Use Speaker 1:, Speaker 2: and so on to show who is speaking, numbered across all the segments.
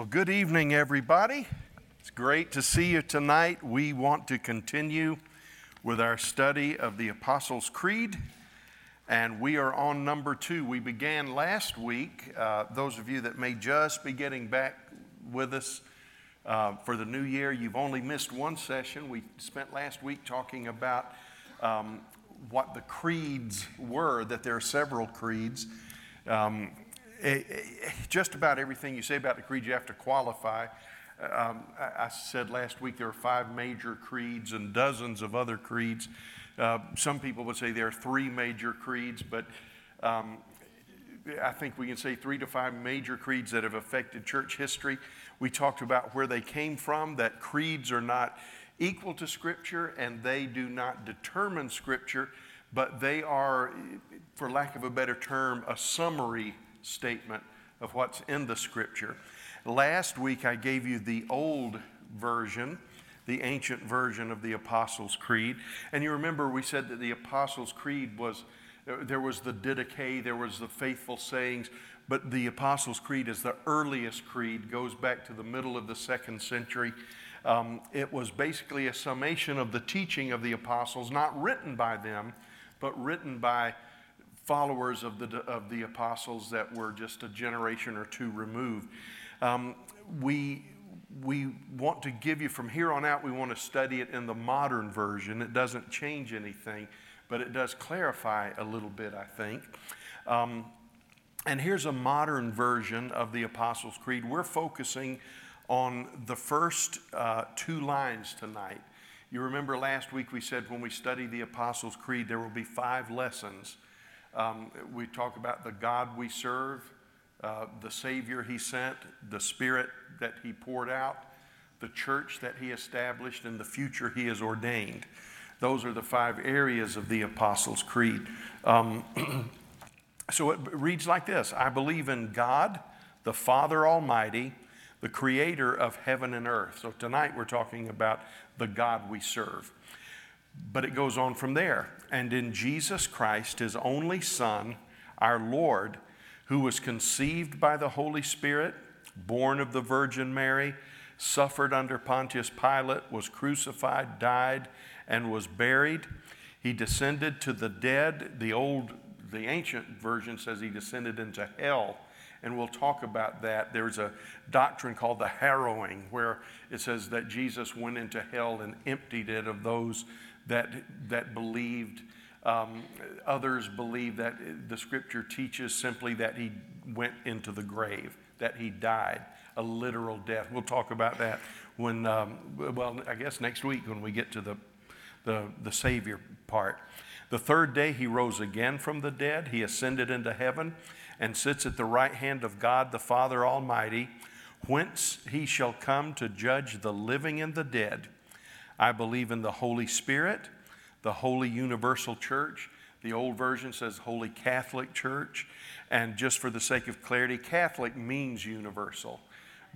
Speaker 1: Well, good evening, everybody. It's great to see you tonight. We want to continue with our study of the Apostles' Creed, and we are on number two. We began last week. Uh, those of you that may just be getting back with us uh, for the new year, you've only missed one session. We spent last week talking about um, what the creeds were, that there are several creeds. Um, just about everything you say about the creed, you have to qualify. Um, I, I, said last week there are five major creeds and dozens of other creeds. Uh, some people would say there are three major creeds, but um, I think we can say three to five major creeds that have affected church history. We talked about where they came from, that creeds are not equal to Scripture and they do not determine Scripture, but they are, for lack of a better term, a summary statement of what's in the scripture. Last week I gave you the old version, the ancient version of the Apostles' Creed. And you remember we said that the Apostles' Creed was there was the Didache, there was the faithful sayings, but the Apostles' Creed is the earliest creed, goes back to the middle of the second century. Um, it was basically a summation of the teaching of the apostles, not written by them, but written by followers of the, of the apostles that were just a generation or two removed. Um, we, we want to give you from here on out, we want to study it in the modern version. It doesn't change anything, but it does clarify a little bit, I think. Um, and here's a modern version of the Apostles' Creed. We're focusing on the first uh, two lines tonight. You remember last week we said when we study the Apostles' Creed, there will be five lessons um, we talk about the God we serve, uh, the Savior He sent, the Spirit that He poured out, the church that He established, and the future He has ordained. Those are the five areas of the Apostles' Creed. Um, so it reads like this I believe in God, the Father Almighty, the creator of heaven and earth. So tonight we're talking about the God we serve. But it goes on from there. And in Jesus Christ, his only Son, our Lord, who was conceived by the Holy Spirit, born of the Virgin Mary, suffered under Pontius Pilate, was crucified, died, and was buried. He descended to the dead. The old, the ancient version says he descended into hell. And we'll talk about that. There's a doctrine called the harrowing, where it says that Jesus went into hell and emptied it of those that, that believed. Um, others believe that the scripture teaches simply that he went into the grave, that he died, a literal death. We'll talk about that when, um, well, I guess next week when we get to the, the, the Savior part. The third day he rose again from the dead. He ascended into heaven and sits at the right hand of God the Father Almighty, whence he shall come to judge the living and the dead. I believe in the Holy Spirit, the Holy Universal Church. The old version says Holy Catholic Church. And just for the sake of clarity, Catholic means universal.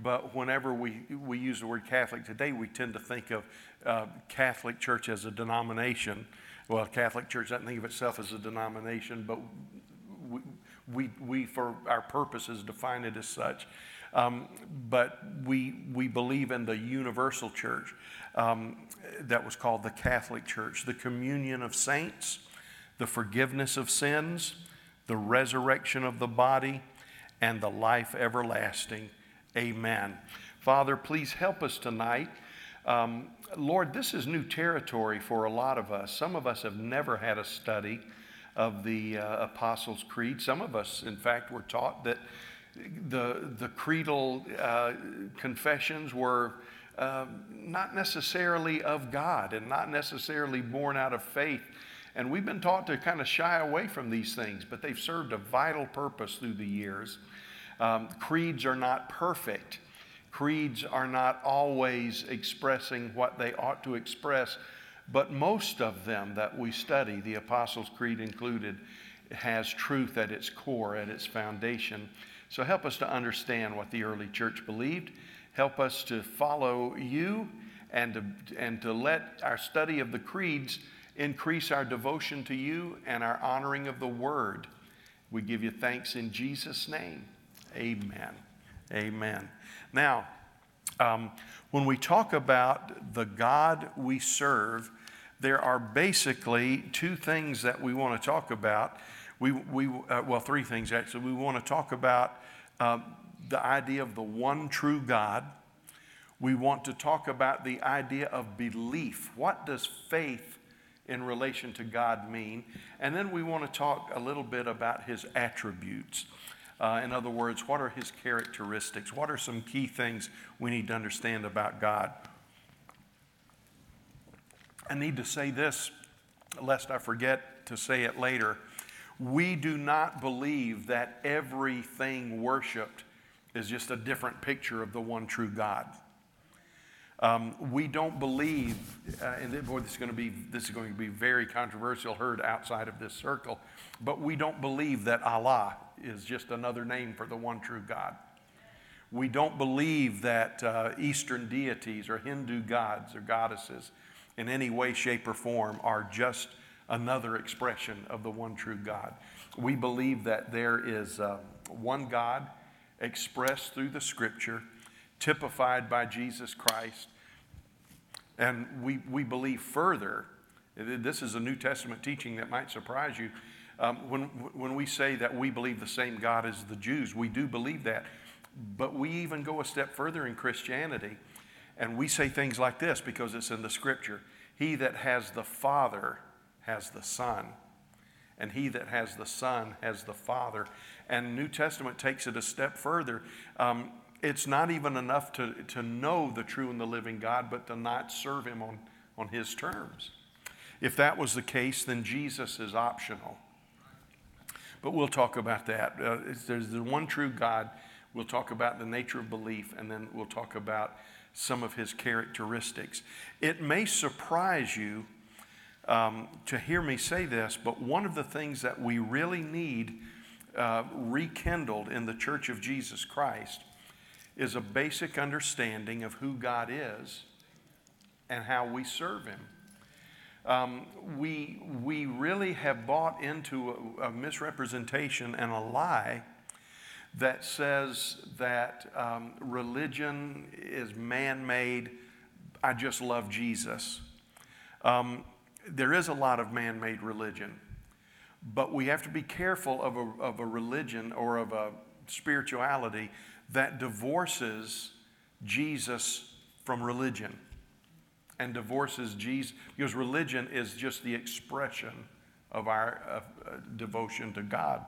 Speaker 1: But whenever we, we use the word Catholic today, we tend to think of uh, Catholic Church as a denomination. Well, Catholic Church doesn't think of itself as a denomination, but we, we, we for our purposes, define it as such. Um, but we, we believe in the universal church um, that was called the Catholic Church, the communion of saints, the forgiveness of sins, the resurrection of the body, and the life everlasting. Amen. Father, please help us tonight. Um, Lord, this is new territory for a lot of us. Some of us have never had a study of the uh, Apostles' Creed. Some of us, in fact, were taught that the, the creedal uh, confessions were um, not necessarily of God and not necessarily born out of faith. And we've been taught to kind of shy away from these things, but they've served a vital purpose through the years. Um, creeds are not perfect. Creeds are not always expressing what they ought to express, but most of them that we study, the Apostles' Creed included, has truth at its core, at its foundation. So help us to understand what the early church believed Help us to follow you and to, and to let our study of the creeds increase our devotion to you and our honoring of the word. We give you thanks in Jesus' name. Amen. Amen. Now, um, when we talk about the God we serve, there are basically two things that we want to talk about. We, we uh, well, three things actually. We want to talk about uh, the idea of the one true God. We want to talk about the idea of belief. What does faith in relation to God mean? And then we want to talk a little bit about his attributes. Uh, in other words, what are his characteristics? What are some key things we need to understand about God? I need to say this, lest I forget to say it later. We do not believe that everything worshiped is just a different picture of the one true God. Um, we don't believe, uh, and boy, this is going to be this is going to be very controversial, heard outside of this circle, but we don't believe that Allah is just another name for the one true God. We don't believe that uh, Eastern deities or Hindu gods or goddesses in any way, shape, or form are just another expression of the one true God. We believe that there is uh, one God expressed through the scripture, typified by Jesus Christ. And we, we believe further, this is a New Testament teaching that might surprise you. Um, when, when we say that we believe the same God as the Jews, we do believe that. But we even go a step further in Christianity, and we say things like this because it's in the scripture He that has the Father has the Son, and he that has the Son has the Father. And New Testament takes it a step further. Um, it's not even enough to, to know the true and the living God, but to not serve him on, on his terms. If that was the case, then Jesus is optional. But we'll talk about that. Uh, there's the one true God. We'll talk about the nature of belief, and then we'll talk about some of his characteristics. It may surprise you um, to hear me say this, but one of the things that we really need uh, rekindled in the Church of Jesus Christ is a basic understanding of who God is and how we serve Him. Um, we, we really have bought into a, a, misrepresentation and a lie that says that um, religion is man made. I just love Jesus. Um, there is a lot of man made religion, but we have to be careful of a, of a religion or of a spirituality that divorces Jesus from religion and divorces Jesus because religion is just the expression of our uh, devotion to God.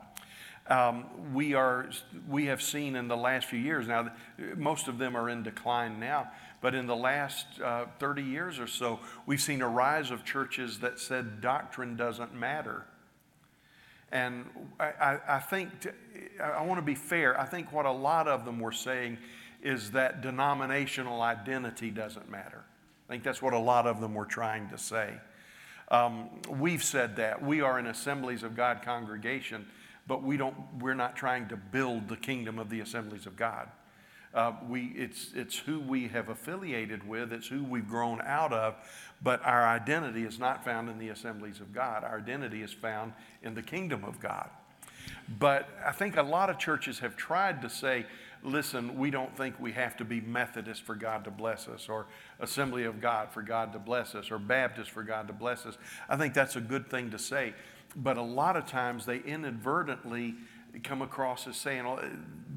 Speaker 1: Um, we are we have seen in the last few years now most of them are in decline now but in the last uh, 30 years or so, we've seen a rise of churches that said doctrine doesn't matter. And I, I, I think, to, I want to be fair, I think what a lot of them were saying is that denominational identity doesn't matter. I think that's what a lot of them were trying to say. Um, we've said that. We are an Assemblies of God congregation, but we don't, we're not trying to build the kingdom of the Assemblies of God. Uh, we, it's, it's who we have affiliated with, it's who we've grown out of, but our identity is not found in the assemblies of God. Our identity is found in the kingdom of God. But I think a lot of churches have tried to say, listen, we don't think we have to be Methodist for God to bless us, or Assembly of God for God to bless us, or Baptist for God to bless us. I think that's a good thing to say. But a lot of times they inadvertently come across as saying oh,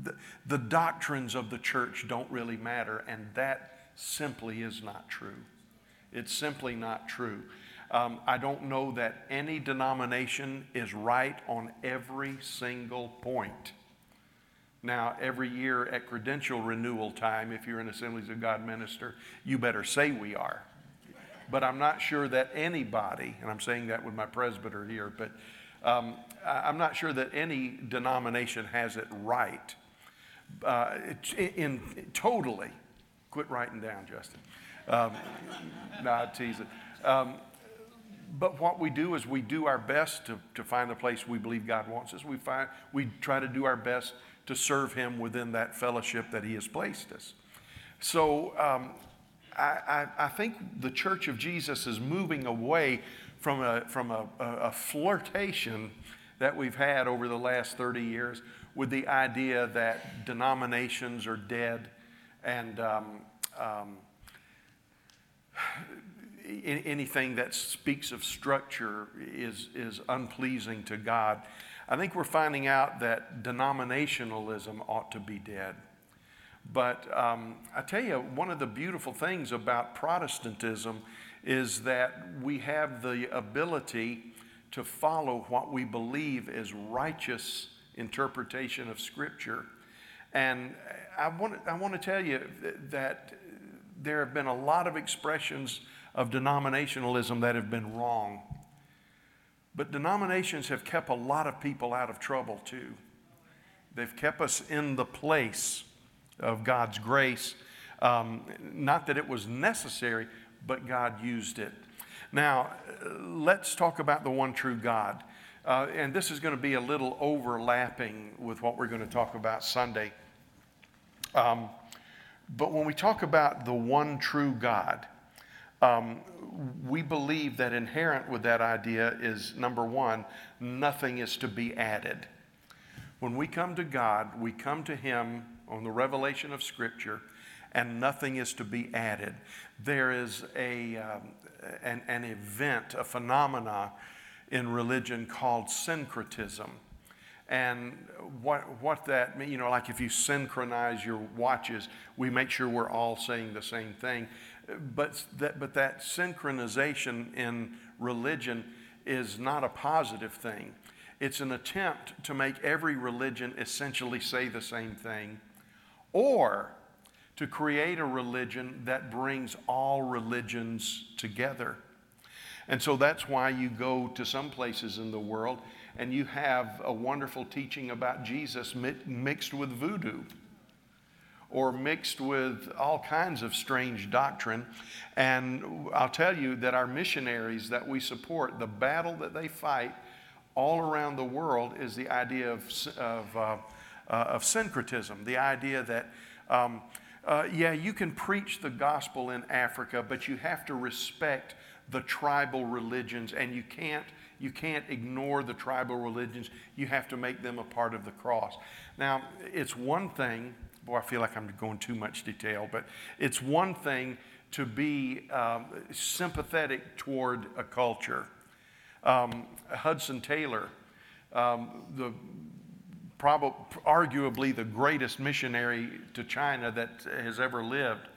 Speaker 1: the, the doctrines of the church don't really matter, and that simply is not true. It's simply not true. Um, I don't know that any denomination is right on every single point. Now, every year at credential renewal time, if you're an Assemblies of God minister, you better say we are. But I'm not sure that anybody, and I'm saying that with my presbyter here, but um, I'm not sure that any denomination has it right. Uh, in, in, totally, quit writing down, Justin. Um, no, I tease it. Um, but what we do is we do our best to, to find the place we believe God wants us. We, find, we try to do our best to serve Him within that fellowship that He has placed us. So um, I, I, I, think the Church of Jesus is moving away from a, from a, a, a flirtation that we've had over the last 30 years with the idea that denominations are dead and um, um, anything that speaks of structure is, is unpleasing to God. I think we're finding out that denominationalism ought to be dead. But um, I tell you, one of the beautiful things about Protestantism is that we have the ability to follow what we believe is righteous interpretation of Scripture. And I want, I want to tell you that there have been a lot of expressions of denominationalism that have been wrong. But denominations have kept a lot of people out of trouble too. They've kept us in the place of God's grace. Um, not that it was necessary, but God used it. Now, let's talk about the one true God. Uh, and this is going to be a little overlapping with what we're going to talk about Sunday. Um, but when we talk about the one true God, um, we believe that inherent with that idea is number one, nothing is to be added. When we come to God, we come to Him on the revelation of Scripture, and nothing is to be added. There is a, um, an, an event, a phenomena in religion called syncretism. And what, what that means, you know, like if you synchronize your watches, we make sure we're all saying the same thing. But that, but that synchronization in religion is not a positive thing. It's an attempt to make every religion essentially say the same thing, or to create a religion that brings all religions together. And so that's why you go to some places in the world and you have a wonderful teaching about Jesus mixed with voodoo or mixed with all kinds of strange doctrine. And I'll tell you that our missionaries that we support, the battle that they fight all around the world is the idea of, of, uh, uh, of syncretism, the idea that. Um, uh, yeah, you can preach the gospel in Africa, but you have to respect the tribal religions and you can't you can't ignore the tribal religions you have to make them a part of the cross now it's one thing boy, I feel like I'm going too much detail, but it's one thing to be um, sympathetic toward a culture. Um, Hudson Taylor, um, the probably, arguably the greatest missionary to China that has ever lived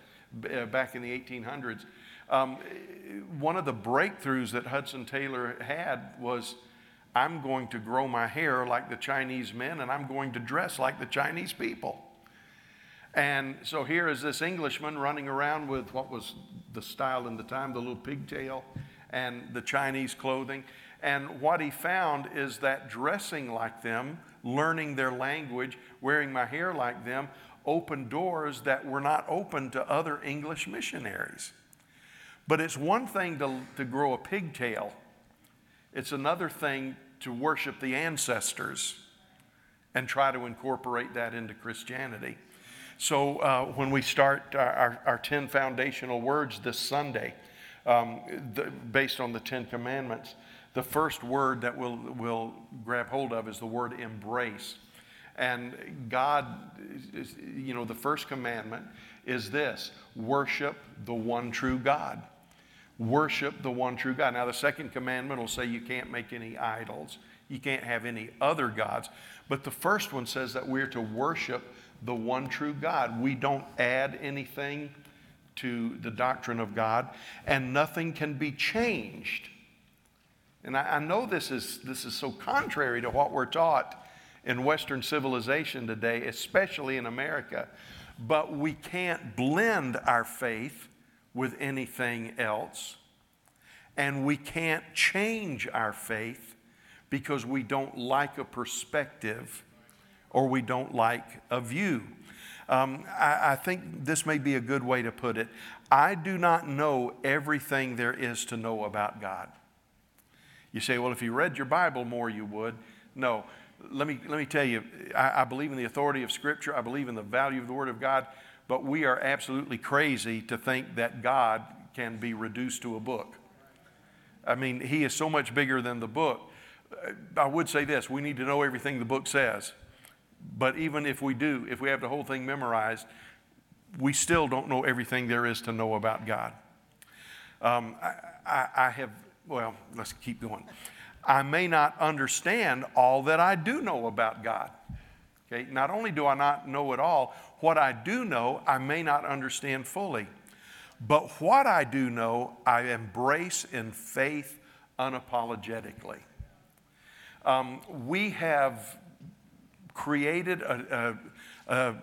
Speaker 1: uh, back in the 1800s. Um, one of the breakthroughs that Hudson Taylor had was I'm going to grow my hair like the Chinese men and I'm going to dress like the Chinese people. And so here is this Englishman running around with what was the style in the time, the little pigtail and the Chinese clothing. And what he found is that dressing like them, learning their language, wearing my hair like them, opened doors that were not open to other English missionaries. But it's one thing to, to grow a pigtail, it's another thing to worship the ancestors and try to incorporate that into Christianity. So uh, when we start our, our 10 foundational words this Sunday, um, the, based on the Ten Commandments, the first word that we'll, we'll grab hold of is the word embrace. And God, you know, the first commandment is this worship the one true God. Worship the one true God. Now, the second commandment will say you can't make any idols, you can't have any other gods. But the first one says that we're to worship the one true God. We don't add anything to the doctrine of God, and nothing can be changed. And I, I, know this is, this is so contrary to what we're taught in Western civilization today, especially in America. But we can't blend our faith with anything else. And we can't change our faith because we don't like a perspective or we don't like a view. Um, I, I think this may be a good way to put it. I do not know everything there is to know about God. You say, well, if you read your Bible more, you would. No. Let me, let me tell you, I, I believe in the authority of Scripture, I believe in the value of the Word of God, but we are absolutely crazy to think that God can be reduced to a book. I mean, He is so much bigger than the book. I would say this we need to know everything the book says But even if we do, if we have the whole thing memorized, we still don't know everything there is to know about God. Um, I, I, I have, well, let's keep going. I may not understand all that I do know about God. Okay, not only do I not know it all, what I do know, I may not understand fully. But what I do know, I embrace in faith unapologetically. Um, we have created a, a,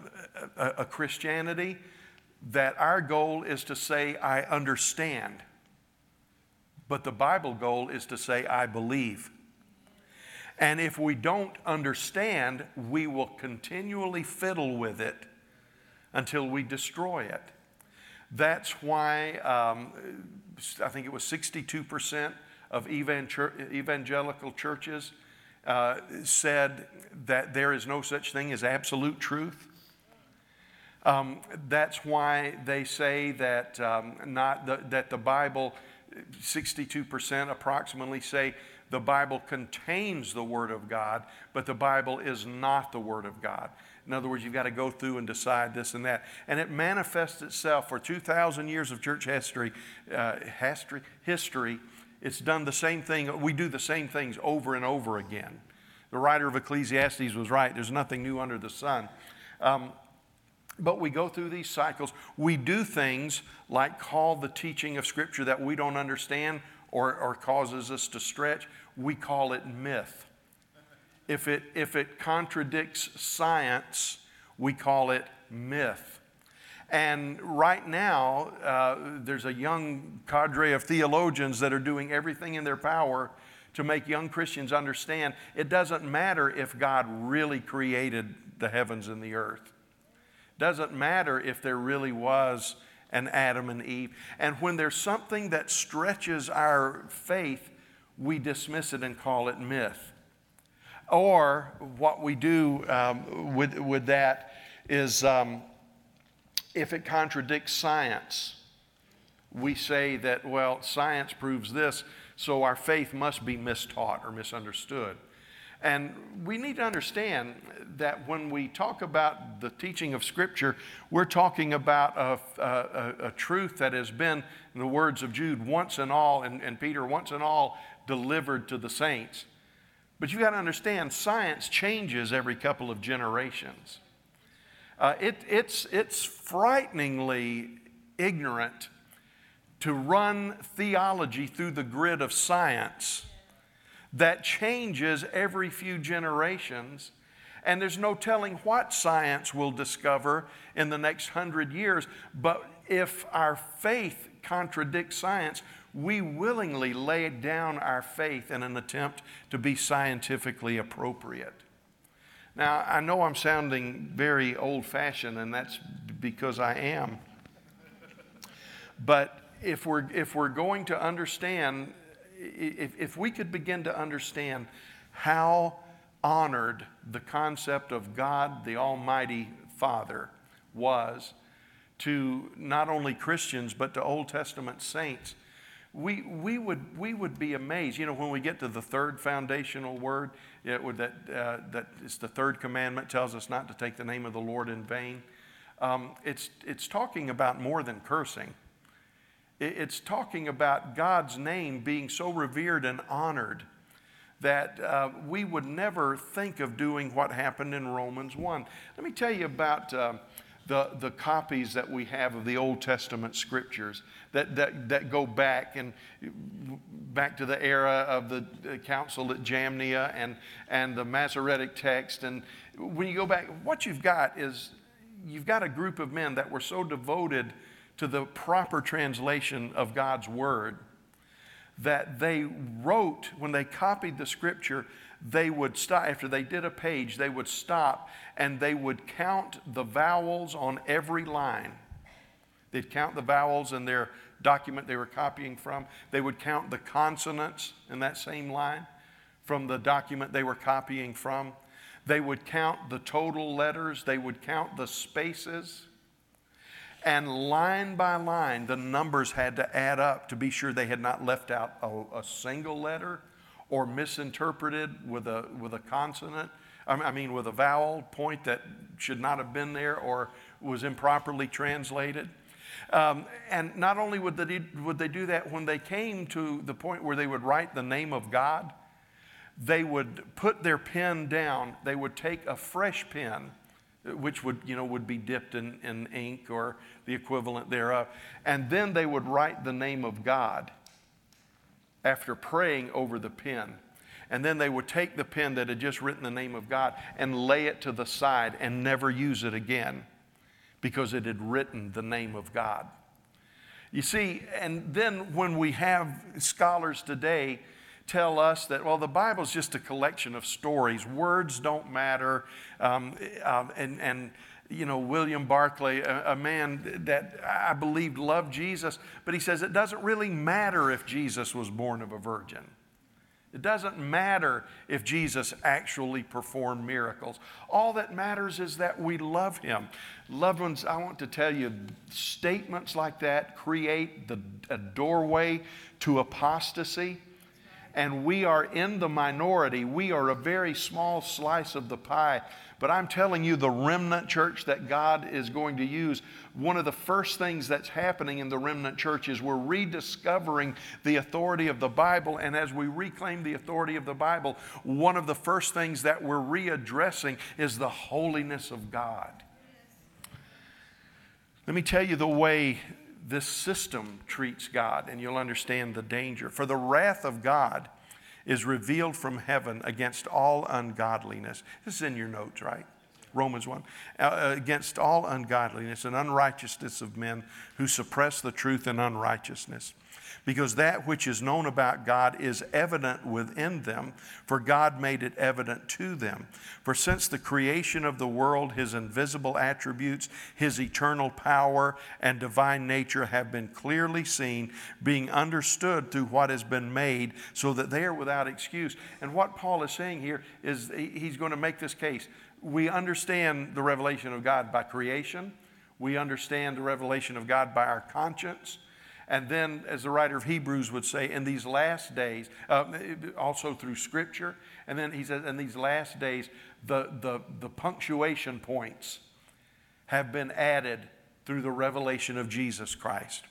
Speaker 1: a, a Christianity that our goal is to say, I understand. But the Bible goal is to say, I believe. And if we don't understand, we will continually fiddle with it until we destroy it. That's why um, I think it was 62% of evangelical churches uh, said that there is no such thing as absolute truth. Um, that's why they say that um, not the, that the Bible, 62% approximately say the Bible contains the Word of God, but the Bible is not the Word of God. In other words, you've got to go through and decide this and that. And it manifests itself for 2,000 years of church history, uh, history, history. It's done the same thing. We do the same things over and over again. The writer of Ecclesiastes was right. There's nothing new under the sun. Um, but we go through these cycles. We do things like call the teaching of Scripture that we don't understand or, or causes us to stretch. We call it myth. If it, if it contradicts science, we call it myth. And right now, uh, there's a young cadre of theologians that are doing everything in their power to make young Christians understand it doesn't matter if God really created the heavens and the earth. Doesn't matter if there really was an Adam and Eve. And when there's something that stretches our faith, we dismiss it and call it myth. Or what we do um, with, with that is um, if it contradicts science, we say that, well, science proves this, so our faith must be mistaught or misunderstood. And we need to understand that when we talk about the teaching of Scripture, we're talking about a, a, a, truth that has been, in the words of Jude, once and all, and, and Peter, once and all delivered to the saints. But you got to understand, science changes every couple of generations. Uh, it, it's, it's frighteningly ignorant to run theology through the grid of science that changes every few generations. And there's no telling what science will discover in the next hundred years. But if our faith contradicts science, we willingly lay down our faith in an attempt to be scientifically appropriate. Now, I know I'm sounding very old fashioned, and that's because I am. But if we're, if we're going to understand, if, if we could begin to understand how honored the concept of God, the Almighty Father, was to not only Christians, but to Old Testament saints we, we, would, we would be amazed. You know, when we get to the third foundational word, it that, uh, that is the third commandment, tells us not to take the name of the Lord in vain. Um, it's, it's talking about more than cursing. It, it's talking about God's name being so revered and honored that uh, we would never think of doing what happened in Romans 1. Let me tell you about. Uh, the, the copies that we have of the Old Testament scriptures that, that, that go back and back to the era of the council at Jamnia and, and the Masoretic text. And when you go back, what you've got is you've got a group of men that were so devoted to the proper translation of God's word that they wrote, when they copied the scripture, they would stop, after they did a page, they would stop and they would count the vowels on every line. They'd count the vowels in their document they were copying from. They would count the consonants in that same line from the document they were copying from. They would count the total letters. They would count the spaces. And line by line, the numbers had to add up to be sure they had not left out a, a single letter or misinterpreted with a, with a consonant I mean, with a vowel point that should not have been there or was improperly translated. Um, and not only would they, would they do that when they came to the point where they would write the name of God, they would put their pen down. They would take a fresh pen, which would, you know, would be dipped in, in ink or the equivalent thereof, and then they would write the name of God after praying over the pen. And then they would take the pen that had just written the name of God and lay it to the side and never use it again because it had written the name of God. You see, and then when we have scholars today tell us that, well, the Bible's just a collection of stories, words don't matter, um, um, and, and you know, William Barclay, a, a, man that I believed loved Jesus, but he says it doesn't really matter if Jesus was born of a virgin. It doesn't matter if Jesus actually performed miracles. All that matters is that we love him. Loved ones, I want to tell you, statements like that create the, a doorway to apostasy. And we are in the minority. We are a very small slice of the pie. But I'm telling you, the remnant church that God is going to use, one of the first things that's happening in the remnant church is we're rediscovering the authority of the Bible. And as we reclaim the authority of the Bible, one of the first things that we're readdressing is the holiness of God. Let me tell you the way this system treats God, and you'll understand the danger. For the wrath of God is revealed from heaven against all ungodliness. This is in your notes, right? Romans 1. Uh, against all ungodliness and unrighteousness of men who suppress the truth in unrighteousness because that which is known about God is evident within them, for God made it evident to them. For since the creation of the world, his invisible attributes, his eternal power, and divine nature have been clearly seen, being understood through what has been made, so that they are without excuse. And what Paul is saying here is he's going to make this case. We understand the revelation of God by creation. We understand the revelation of God by our conscience. And then, as the writer of Hebrews would say, in these last days, uh, also through Scripture, and then he says, in these last days, the, the, the punctuation points have been added through the revelation of Jesus Christ.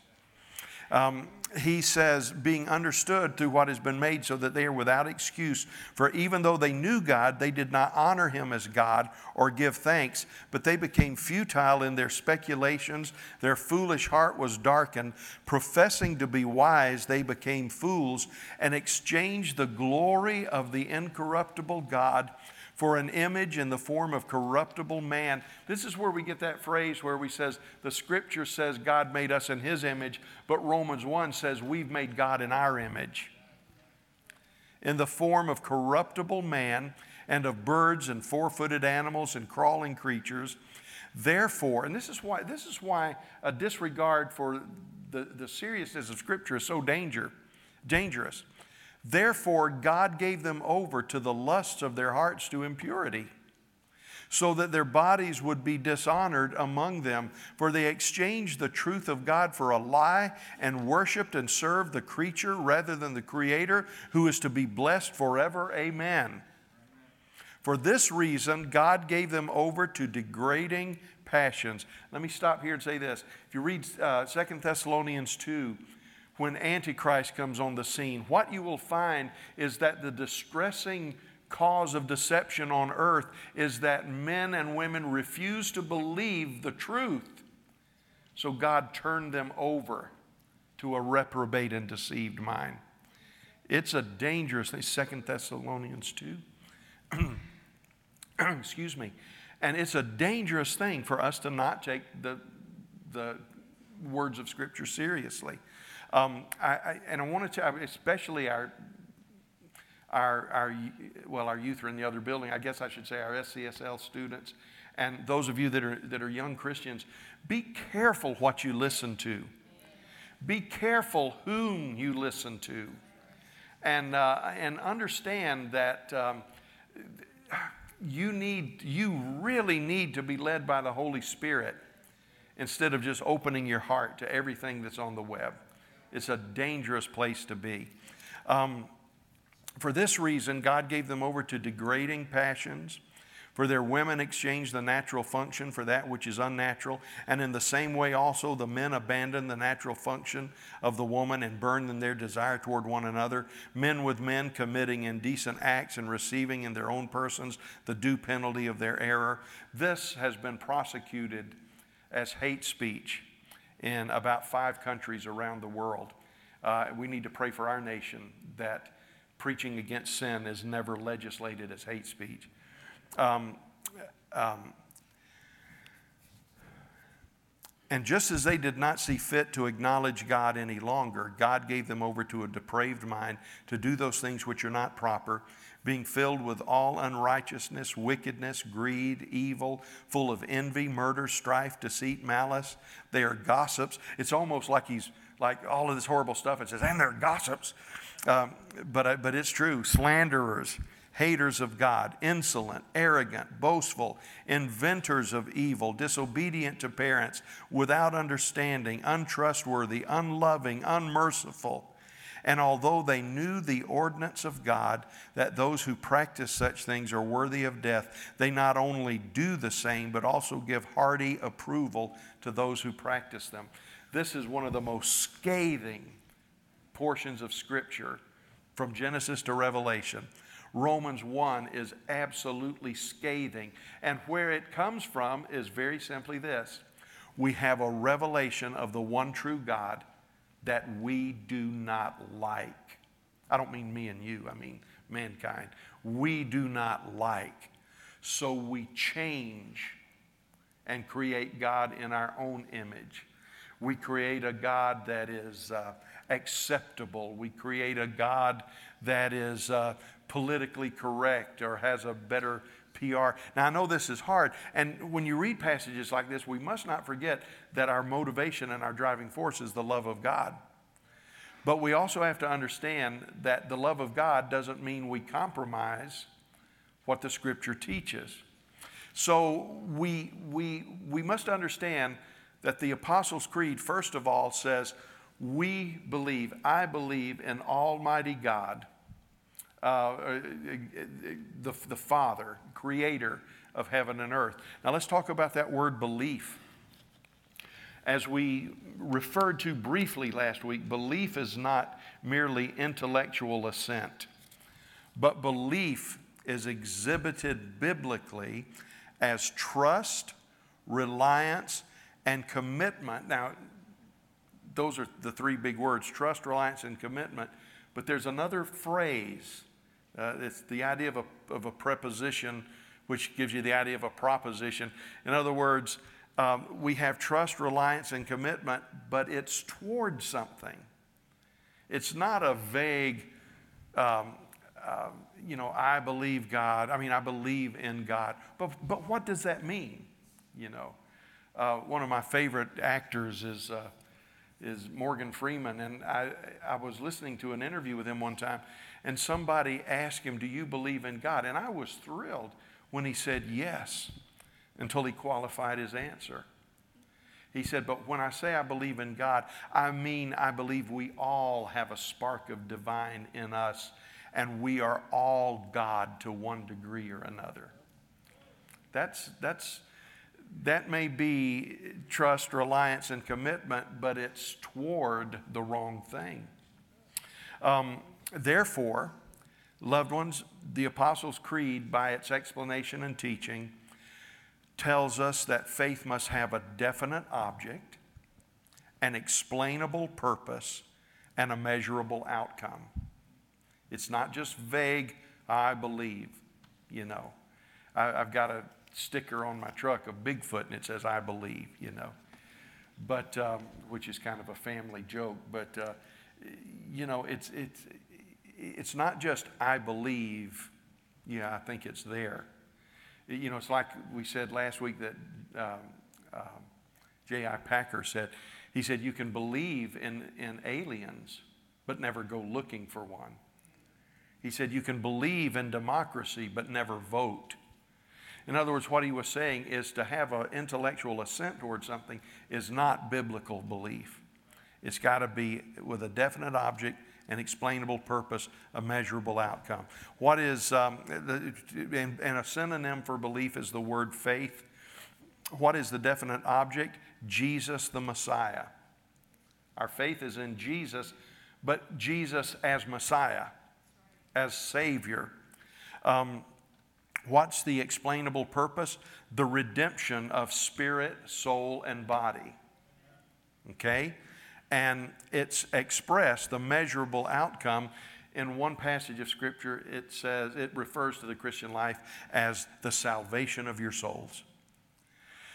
Speaker 1: Um, he says, being understood through what has been made, so that they are without excuse. For even though they knew God, they did not honor him as God or give thanks, but they became futile in their speculations. Their foolish heart was darkened. Professing to be wise, they became fools and exchanged the glory of the incorruptible God for an image in the form of corruptible man. This is where we get that phrase where we says the scripture says God made us in his image, but Romans 1 says we've made God in our image. In the form of corruptible man and of birds and four-footed animals and crawling creatures. Therefore, and this is why this is why a disregard for the, the seriousness of scripture is so danger, dangerous. Therefore, God gave them over to the lusts of their hearts to impurity, so that their bodies would be dishonored among them. For they exchanged the truth of God for a lie and worshiped and served the creature rather than the Creator, who is to be blessed forever. Amen. For this reason, God gave them over to degrading passions. Let me stop here and say this. If you read uh, 2 Thessalonians 2, when Antichrist comes on the scene, what you will find is that the distressing cause of deception on earth is that men and women refuse to believe the truth. So God turned them over to a reprobate and deceived mind. It's a dangerous thing. Second Thessalonians 2. Excuse me. And it's a dangerous thing for us to not take the, the words of Scripture seriously. Um, I, I, and I want to especially our, our, our, well, our youth are in the other building. I guess I should say our SCSL students and those of you that are, that are young Christians, be careful what you listen to. Be careful whom you listen to. And, uh, and understand that um, you need, you really need to be led by the Holy Spirit instead of just opening your heart to everything that's on the web. It's a dangerous place to be. Um, for this reason, God gave them over to degrading passions. For their women exchange the natural function for that which is unnatural, and in the same way also the men abandon the natural function of the woman and burn in their desire toward one another, men with men committing indecent acts and receiving in their own persons the due penalty of their error. This has been prosecuted as hate speech in about five countries around the world. Uh, we need to pray for our nation that preaching against sin is never legislated as hate speech. Um, um, and just as they did not see fit to acknowledge God any longer, God gave them over to a depraved mind to do those things which are not proper, being filled with all unrighteousness, wickedness, greed, evil, full of envy, murder, strife, deceit, malice. They are gossips. It's almost like he's like all of this horrible stuff. It says, and they're gossips. Um, but, uh, but it's true. Slanderers haters of God, insolent, arrogant, boastful, inventors of evil, disobedient to parents, without understanding, untrustworthy, unloving, unmerciful. And although they knew the ordinance of God, that those who practice such things are worthy of death, they not only do the same, but also give hearty approval to those who practice them. This is one of the most scathing portions of Scripture from Genesis to Revelation Romans 1 is absolutely scathing. And where it comes from is very simply this we have a revelation of the one true God that we do not like. I don't mean me and you, I mean mankind. We do not like. So we change and create God in our own image. We create a God that is uh, acceptable. We create a God that is uh, politically correct or has a better PR. Now, I know this is hard, and when you read passages like this, we must not forget that our motivation and our driving force is the love of God. But we also have to understand that the love of God doesn't mean we compromise what the Scripture teaches. So we, we, we must understand that the Apostles' Creed, first of all, says, We believe, I believe in Almighty God uh, uh, the, the Father, creator of heaven and earth. Now let's talk about that word belief. As we referred to briefly last week, belief is not merely intellectual assent, but belief is exhibited biblically as trust, reliance, and commitment. Now, those are the three big words trust, reliance, and commitment. But there's another phrase uh, it's the idea of a, of a preposition, which gives you the idea of a proposition. In other words, um, we have trust, reliance, and commitment, but it's toward something. It's not a vague, um, uh, you know, I believe God. I mean, I believe in God. But, but what does that mean? You know, uh, one of my favorite actors is, uh, is Morgan Freeman, and I, I was listening to an interview with him one time, and somebody asked him, Do you believe in God? And I was thrilled when he said yes until he qualified his answer. He said, But when I say I believe in God, I mean I believe we all have a spark of divine in us, and we are all God to one degree or another. That's, that's, that may be trust, reliance, and commitment, but it's toward the wrong thing. Um, Therefore, loved ones, the Apostles' Creed, by its explanation and teaching, tells us that faith must have a definite object, an explainable purpose, and a measurable outcome. It's not just vague, I believe, you know. I, have got a sticker on my truck of Bigfoot and it says, I believe, you know. But, um, which is kind of a family joke, but, uh, you know, it's, it's, it's not just I believe, yeah, I think it's there. You know, it's like we said last week that um, um, J.I. Packer said, he said, you can believe in, in aliens, but never go looking for one. He said, you can believe in democracy, but never vote. In other words, what he was saying is to have an intellectual assent towards something is not biblical belief. It's got to be with a definite object an explainable purpose, a measurable outcome. What is, um, the, and, and a synonym for belief is the word faith. What is the definite object? Jesus the Messiah. Our faith is in Jesus, but Jesus as Messiah, as Savior. Um, what's the explainable purpose? The redemption of spirit, soul, and body. Okay? And it's expressed, the measurable outcome. In one passage of Scripture, it says, it refers to the Christian life as the salvation of your souls.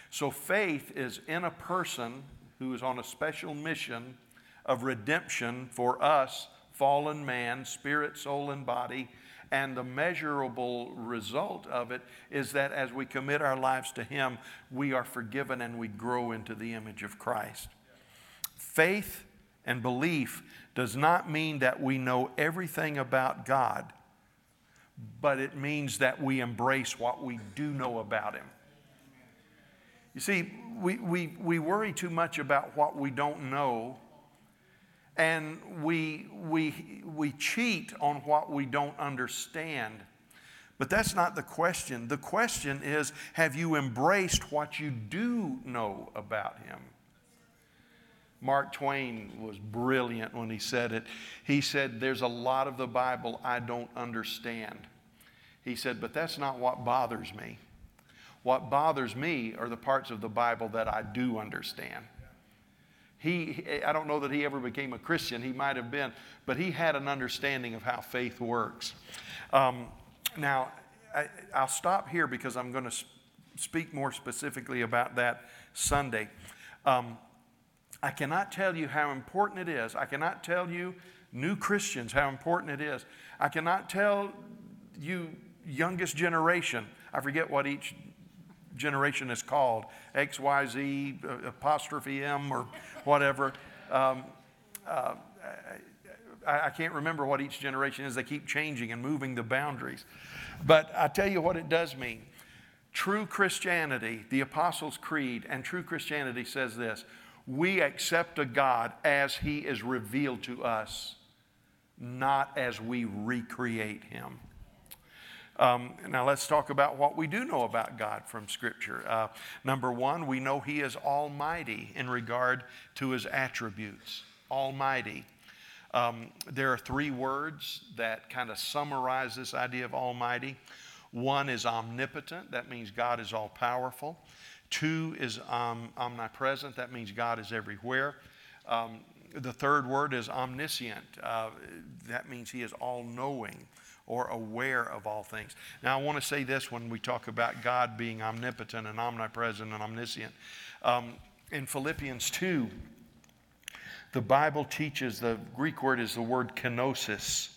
Speaker 1: So faith is in a person who is on a special mission of redemption for us, fallen man, spirit, soul, and body. And the measurable result of it is that as we commit our lives to Him, we are forgiven and we grow into the image of Christ. Faith and belief does not mean that we know everything about God, but it means that we embrace what we do know about Him. You see, we, we, we worry too much about what we don't know, and we, we, we cheat on what we don't understand. But that's not the question. The question is have you embraced what you do know about Him? Mark Twain was brilliant when he said it. He said, There's a lot of the Bible I don't understand. He said, But that's not what bothers me. What bothers me are the parts of the Bible that I do understand. He, I don't know that he ever became a Christian. He might have been, but he had an understanding of how faith works. Um, now, I, will stop here because I'm going to speak more specifically about that Sunday. Um, I cannot tell you how important it is. I cannot tell you, new Christians, how important it is. I cannot tell you, youngest generation, I forget what each generation is called X, Y, Z, uh, apostrophe M, or whatever. Um, uh, I, I can't remember what each generation is. They keep changing and moving the boundaries. But I tell you what it does mean. True Christianity, the Apostles' Creed, and true Christianity says this we accept a God as He is revealed to us, not as we recreate Him. Um, now, let's talk about what we do know about God from Scripture. Uh, number one, we know He is almighty in regard to His attributes. Almighty. Um, there are three words that kind of summarize this idea of almighty. One is omnipotent, that means God is all powerful. Two is um, omnipresent, that means God is everywhere. Um, the third word is omniscient, uh, that means He is all knowing or aware of all things. Now, I want to say this when we talk about God being omnipotent and omnipresent and omniscient. Um, in Philippians 2, the Bible teaches the Greek word is the word kenosis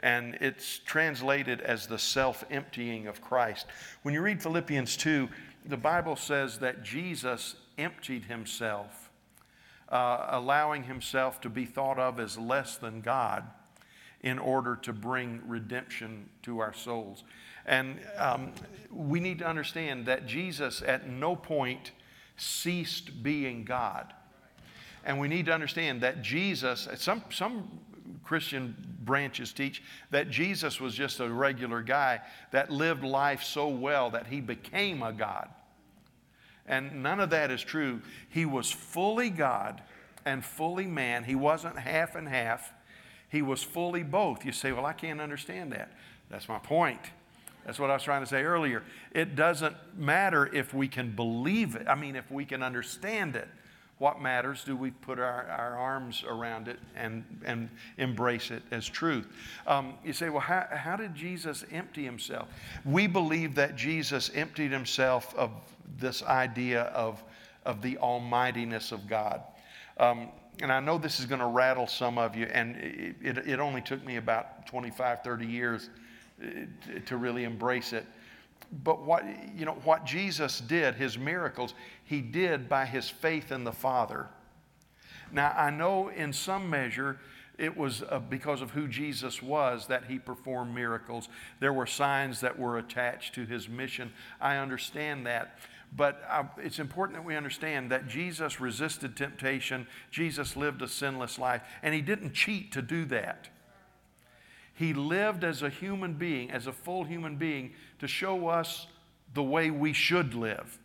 Speaker 1: and it's translated as the self emptying of Christ. When you read Philippians 2, the Bible says that Jesus emptied himself, uh, allowing himself to be thought of as less than God in order to bring redemption to our souls. And um, we need to understand that Jesus at no point ceased being God. And we need to understand that Jesus, some, some Christian branches teach that Jesus was just a regular guy that lived life so well that he became a God. And none of that is true. He was fully God and fully man. He wasn't half and half, he was fully both. You say, Well, I can't understand that. That's my point. That's what I was trying to say earlier. It doesn't matter if we can believe it, I mean, if we can understand it. What matters? Do we put our, our arms around it and, and embrace it as truth? Um, you say, well, how, how did Jesus empty himself? We believe that Jesus emptied himself of this idea of, of the almightiness of God. Um, and I know this is going to rattle some of you, and it, it, it, only took me about 25, 30 years uh, to really embrace it. But what, you know, what Jesus did, his miracles, he did by his faith in the Father. Now, I know in some measure it was uh, because of who Jesus was that he performed miracles. There were signs that were attached to his mission. I understand that. But uh, it's important that we understand that Jesus resisted temptation. Jesus lived a sinless life, and he didn't cheat to do that. He lived as a human being, as a full human being, to show us the way we should live.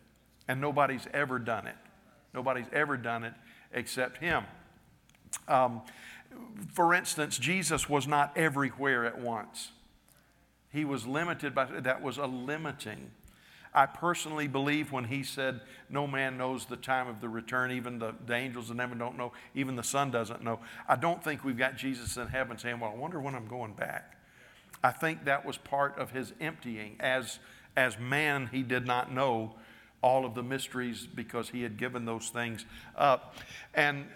Speaker 1: And nobody's ever done it. Nobody's ever done it except Him. Um, for instance, Jesus was not everywhere at once. He was limited by that was a limiting. I personally believe when he said, No man knows the time of the return, even the, the angels in heaven don't know, even the Son doesn't know. I don't think we've got Jesus in heaven saying, Well, I wonder when I'm going back. I think that was part of his emptying. As, as man, he did not know all of the mysteries because he had given those things up. And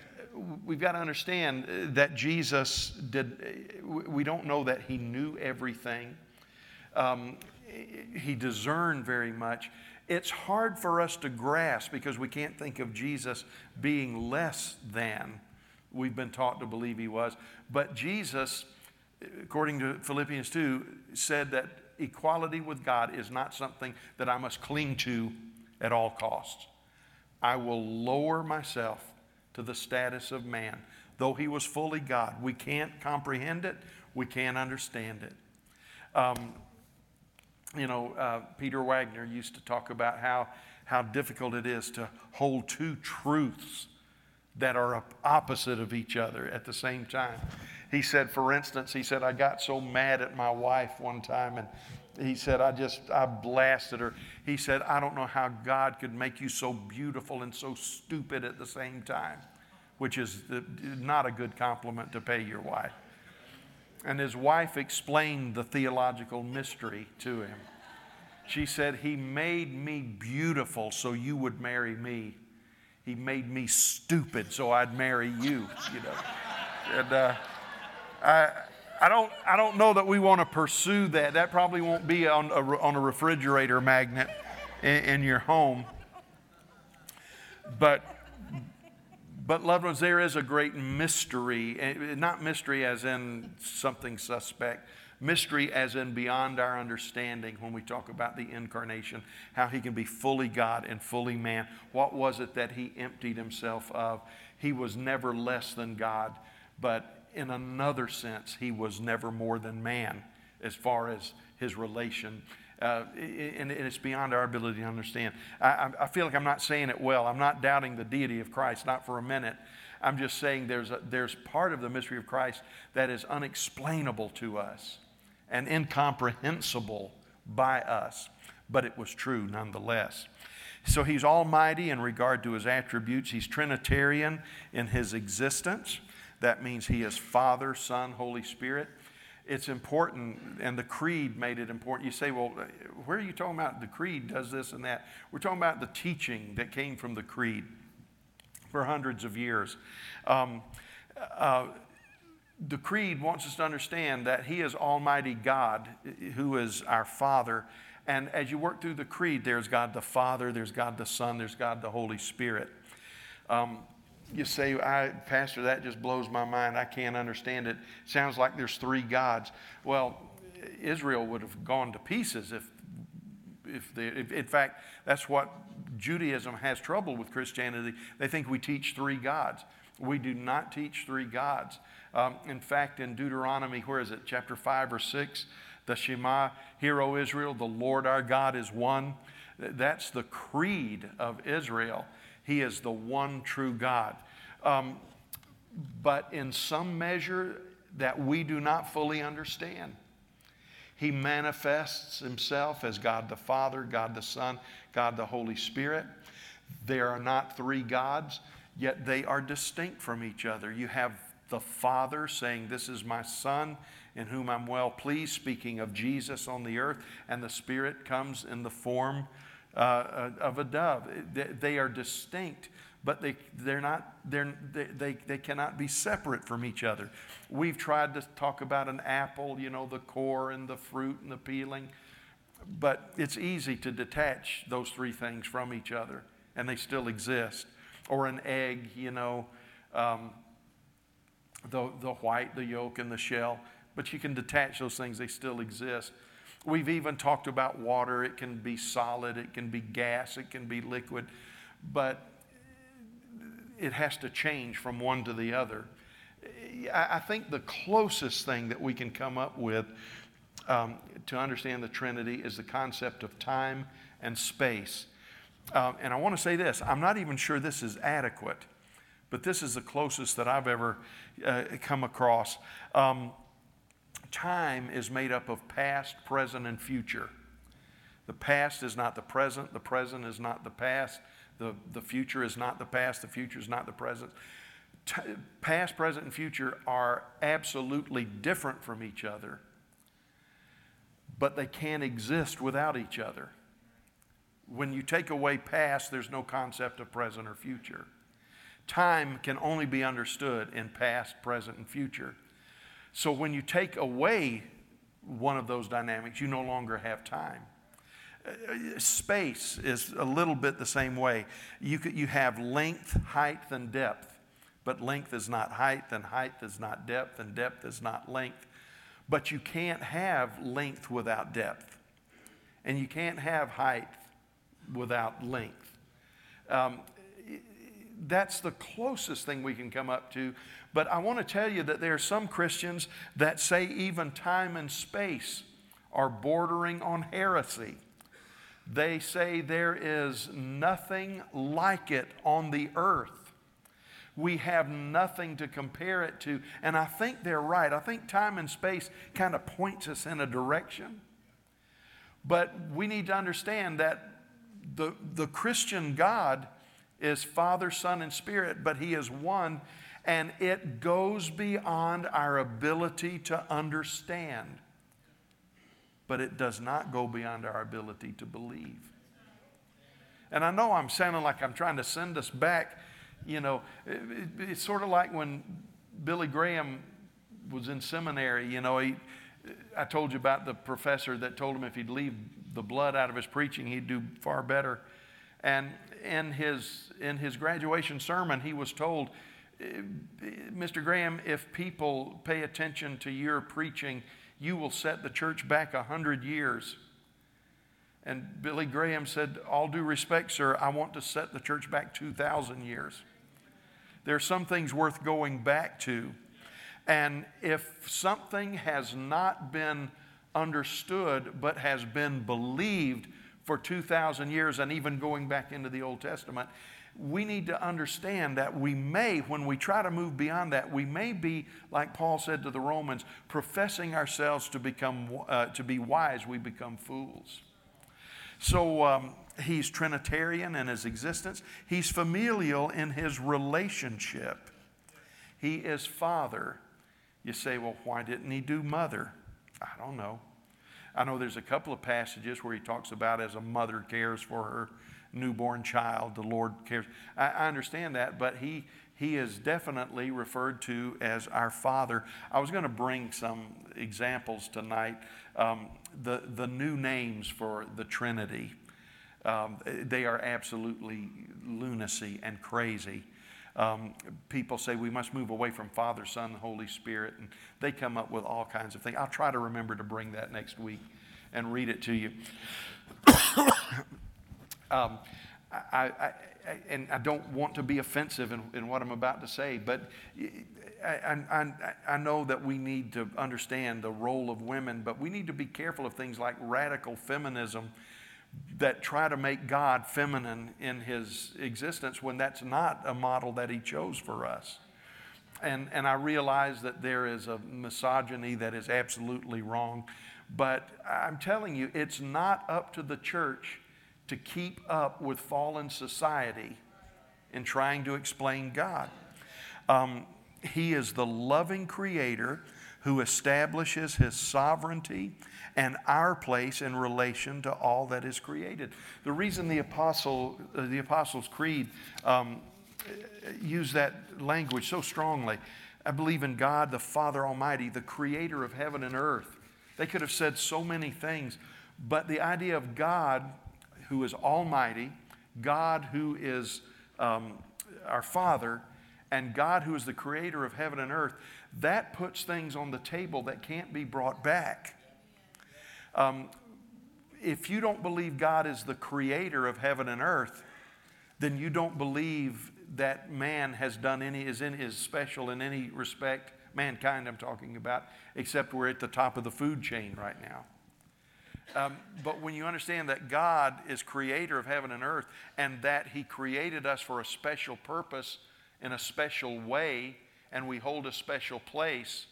Speaker 1: we've got to understand that Jesus did, we don't know that he knew everything. Um, he discerned very much. It's hard for us to grasp because we can't think of Jesus being less than we've been taught to believe he was. But Jesus, according to Philippians 2, said that equality with God is not something that I must cling to at all costs. I will lower myself to the status of man. Though he was fully God, we can't comprehend it, we can't understand it. Um, you know, uh, Peter Wagner used to talk about how, how difficult it is to hold two truths that are opposite of each other at the same time. He said, for instance, he said, I got so mad at my wife one time and he said, I just, I blasted her. He said, I don't know how God could make you so beautiful and so stupid at the same time, which is the, not a good compliment to pay your wife. And his wife explained the theological mystery to him. She said, He made me beautiful so you would marry me. He made me stupid so I'd marry you, you know. And uh, I, I, don't, I don't know that we want to pursue that. That probably won't be on a, on a refrigerator magnet in, in your home. But but, loved ones, there is a great mystery, eh, not mystery as in something suspect, mystery as in beyond our understanding when we talk about the incarnation, how he can be fully God and fully man. What was it that he emptied himself of? He was never less than God, but in another sense, he was never more than man as far as his relation uh, and, it's beyond our ability to understand. I, I, feel like I'm not saying it well. I'm not doubting the deity of Christ, not for a minute. I'm just saying there's, a, there's part of the mystery of Christ that is unexplainable to us and incomprehensible by us, but it was true nonetheless. So he's almighty in regard to his attributes. He's Trinitarian in his existence. That means he is Father, Son, Holy Spirit it's important, and the creed made it important. You say, well, where are you talking about? The creed does this and that. We're talking about the teaching that came from the creed for hundreds of years. Um, uh, the creed wants us to understand that He is Almighty God, who is our Father. And as you work through the creed, there's God the Father, there's God the Son, there's God the Holy Spirit. Um, you say, I, Pastor, that just blows my mind. I can't understand it. Sounds like there's three gods. Well, Israel would have gone to pieces if, if, they, if in fact, that's what Judaism has trouble with Christianity. They think we teach three gods. We do not teach three gods. Um, in fact, in Deuteronomy, where is it, chapter 5 or 6, the Shema, Hear, O Israel, the Lord our God is one. That's the creed of Israel. He is the one true God. Um, but in some measure that we do not fully understand. He manifests himself as God the Father, God the Son, God the Holy Spirit. There are not three gods, yet they are distinct from each other. You have the Father saying, This is my Son in whom I'm well pleased, speaking of Jesus on the earth, and the Spirit comes in the form uh, uh, of a dove. They are distinct, but they, they're not, they're, they, they cannot be separate from each other. We've tried to talk about an apple, you know, the core and the fruit and the peeling, but it's easy to detach those three things from each other, and they still exist. Or an egg, you know, um, the, the white, the yolk, and the shell, but you can detach those things, they still exist. We've even talked about water. It can be solid, it can be gas, it can be liquid, but it has to change from one to the other. I think the closest thing that we can come up with um, to understand the Trinity is the concept of time and space. Um, and I want to say this I'm not even sure this is adequate, but this is the closest that I've ever uh, come across. Um, time is made up of past, present, and future. The past is not the present, the present is not the past, the, the future is not the past, the future is not the present. T- past, present, and future are absolutely different from each other, but they can't exist without each other. When you take away past, there's no concept of present or future. Time can only be understood in past, present, and future. So when you take away one of those dynamics, you no longer have time. Uh, space is a little bit the same way. You, could, you have length, height, and depth, but length is not height, and height is not depth, and depth is not length. But you can't have length without depth, and you can't have height without length. Um, that's the closest thing we can come up to. But I want to tell you that there are some Christians that say even time and space are bordering on heresy. They say there is nothing like it on the earth. We have nothing to compare it to. And I think they're right. I think time and space kind of points us in a direction. But we need to understand that the, the Christian God is Father, Son, and Spirit, but He is one, and it goes beyond our ability to understand but it does not go beyond our ability to believe. And I know I'm sounding like I'm trying to send us back. You know, it, it, it's sort of like when Billy Graham was in seminary. You know, he, I told you about the professor that told him if he'd leave the blood out of his preaching, he'd do far better. And in his, in his graduation sermon, he was told, Mr. Graham, if people pay attention to your preaching, you will set the church back a hundred years. And Billy Graham said, All due respect, sir, I want to set the church back 2,000 years. There are some things worth going back to. And if something has not been understood but has been believed for 2,000 years, and even going back into the Old Testament, we need to understand that we may, when we try to move beyond that, we may be, like Paul said to the Romans, professing ourselves to become uh, to be wise, we become fools. So um, he's Trinitarian in his existence. He's familial in his relationship. He is Father. You say, well, why didn't he do Mother? I don't know. I know there's a couple of passages where he talks about as a mother cares for her newborn child. The Lord cares. I, I understand that, but He he is definitely referred to as our Father. I was going to bring some examples tonight. Um, the, the new names for the Trinity, um, they are absolutely lunacy and crazy. Um, people say we must move away from Father, Son, Holy Spirit, and they come up with all kinds of things. I'll try to remember to bring that next week and read it to you. Um, I, I, and I don't want to be offensive in, in what I'm about to say, but I, I, I, know that we need to understand the role of women, but we need to be careful of things like radical feminism that try to make God feminine in his existence when that's not a model that he chose for us. And, and I realize that there is a misogyny that is absolutely wrong, but I'm telling you, it's not up to the church to keep up with fallen society in trying to explain God. Um, he is the loving creator who establishes his sovereignty and our place in relation to all that is created. The reason the, apostle, uh, the Apostles' Creed um, use that language so strongly, I believe in God the Father Almighty, the creator of heaven and earth. They could have said so many things, but the idea of God who is almighty, God who is um, our Father, and God who is the creator of heaven and earth, that puts things on the table that can't be brought back. Um, if you don't believe God is the creator of heaven and earth, then you don't believe that man has done any, is, in, is special in any respect, mankind I'm talking about, except we're at the top of the food chain right now. Um, but when you understand that God is creator of heaven and earth and that He created us for a special purpose in a special way and we hold a special place,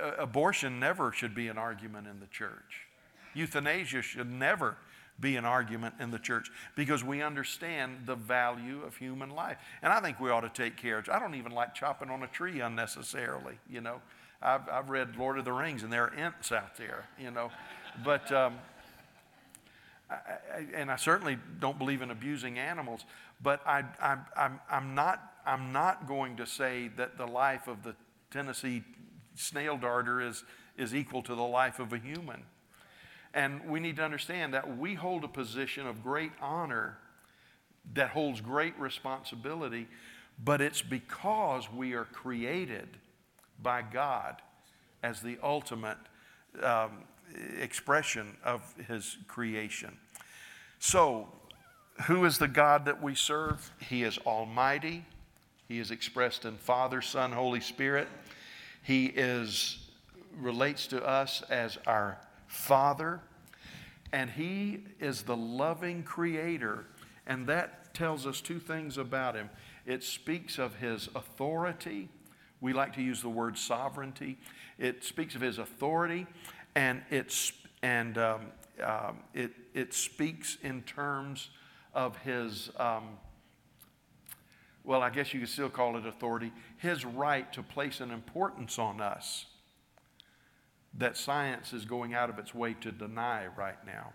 Speaker 1: uh, abortion never should be an argument in the church. Euthanasia should never be an argument in the church because we understand the value of human life. And I think we ought to take care of it. I don't even like chopping on a tree unnecessarily, you know. I've, I've read Lord of the Rings and there are ents out there, you know. But, um, I, I, and I certainly don't believe in abusing animals, but I, I, I'm, I'm, not, I'm not going to say that the life of the Tennessee snail darter is, is equal to the life of a human. And we need to understand that we hold a position of great honor that holds great responsibility, but it's because we are created by God as the ultimate um, expression of His creation. So, who is the God that we serve? He is Almighty. He is expressed in Father, Son, Holy Spirit. He is relates to us as our Father, and He is the loving Creator. And that tells us two things about Him it speaks of His authority. We like to use the word sovereignty. It speaks of His authority, and, it's, and um, um, it, it speaks in terms of His. Um, well, I guess you could still call it authority, his right to place an importance on us that science is going out of its way to deny right now.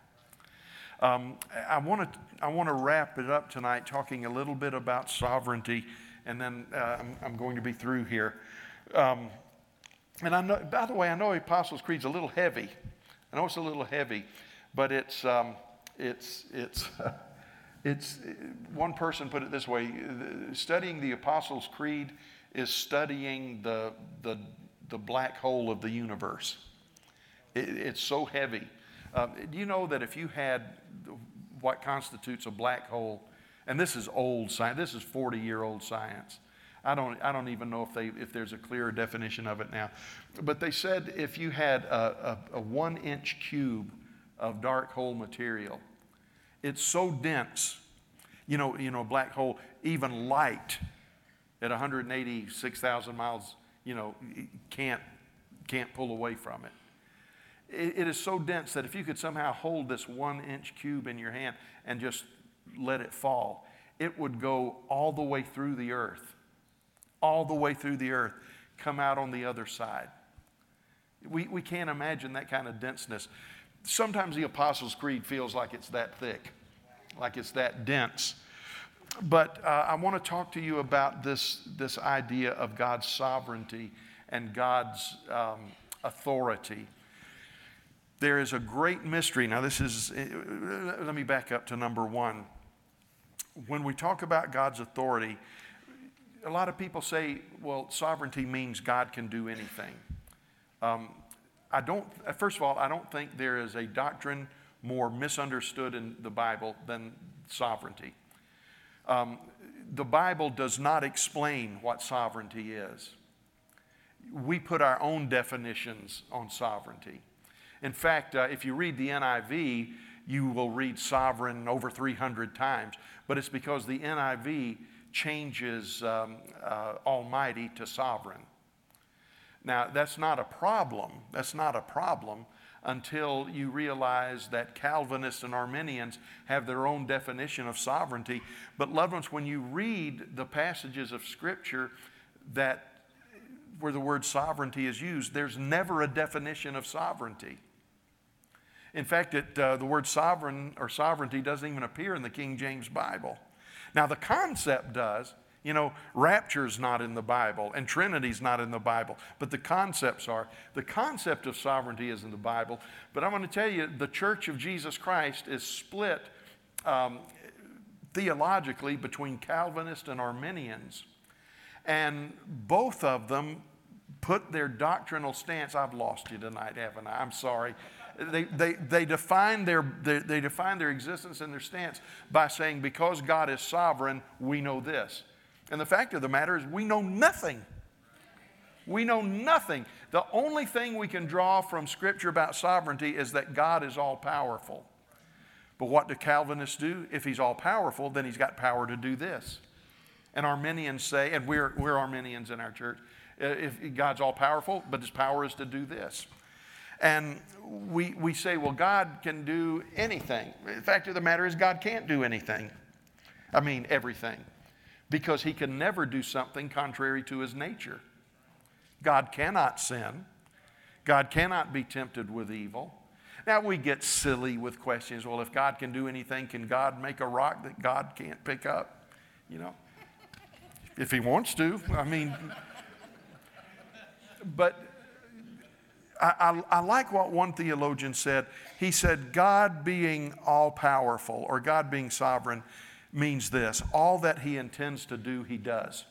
Speaker 1: Um, I want to I want to wrap it up tonight talking a little bit about sovereignty, and then uh, I'm, I'm, going to be through here. Um, and I know, by the way, I know Apostles' Creed's a little heavy. I know it's a little heavy, but it's um, it's it's. it's one person put it this way: studying the Apostles' Creed is studying the the the black hole of the universe. It, it's so heavy. Uh, you know that if you had what constitutes a black hole, and this is old science, this is 40 year old science. I don't, I don't even know if, they, if there's a clearer definition of it now. But they said if you had a, a, a one inch cube of dark hole material, it's so dense, you know, you know, black hole, even light at 186,000 miles, you know, can't, can't pull away from it it, is so dense that if you could somehow hold this one inch cube in your hand and just let it fall, it would go all the way through the earth, all the way through the earth, come out on the other side. We, we can't imagine that kind of denseness. Sometimes the Apostles' Creed feels like it's that thick, like it's that dense. But uh, I want to talk to you about this, this idea of God's sovereignty and God's um, authority there is a great mystery. Now, this is, eh, let me back up to number one. When we talk about God's authority, a lot of people say, well, sovereignty means God can do anything. Um, I don't, first of all, I don't think there is a doctrine more misunderstood in the Bible than sovereignty. Um, the Bible does not explain what sovereignty is. We put our own definitions on sovereignty. In fact, uh, if you read the NIV, you will read sovereign over 300 times, but it's because the NIV changes um, uh, almighty to sovereign. Now, that's not a problem. That's not a problem until you realize that Calvinists and Arminians have their own definition of sovereignty. But, loved ones, when you read the passages of Scripture that where the word sovereignty is used, there's never a definition of sovereignty. In fact, it, uh, the word sovereign or sovereignty doesn't even appear in the King James Bible. Now, the concept does. You know, rapture's not in the Bible and Trinity's not in the Bible, but the concepts are. The concept of sovereignty is in the Bible, but I'm going to tell you the Church of Jesus Christ is split um, theologically between Calvinists and Arminians. And both of them put their doctrinal stance. I've lost you tonight, haven't I? I'm sorry they, they, they, define their, they, they define their existence and their stance by saying, because God is sovereign, we know this. And the fact of the matter is, we know nothing. We know nothing. The only thing we can draw from Scripture about sovereignty is that God is all powerful. But what do Calvinists do? If he's all powerful, then he's got power to do this. And Arminians say, and we're, we're Arminians in our church, uh, if God's all powerful, but his power is to do this. And we, we say, well, God can do anything. The fact of the matter is, God can't do anything. I mean, everything. Because he can never do something contrary to his nature. God cannot sin, God cannot be tempted with evil. Now we get silly with questions. Well, if God can do anything, can God make a rock that God can't pick up? You know, if He wants to. I mean, but I, I, like what one theologian said. He said, God being all powerful or God being sovereign means this all that He intends to do, He does.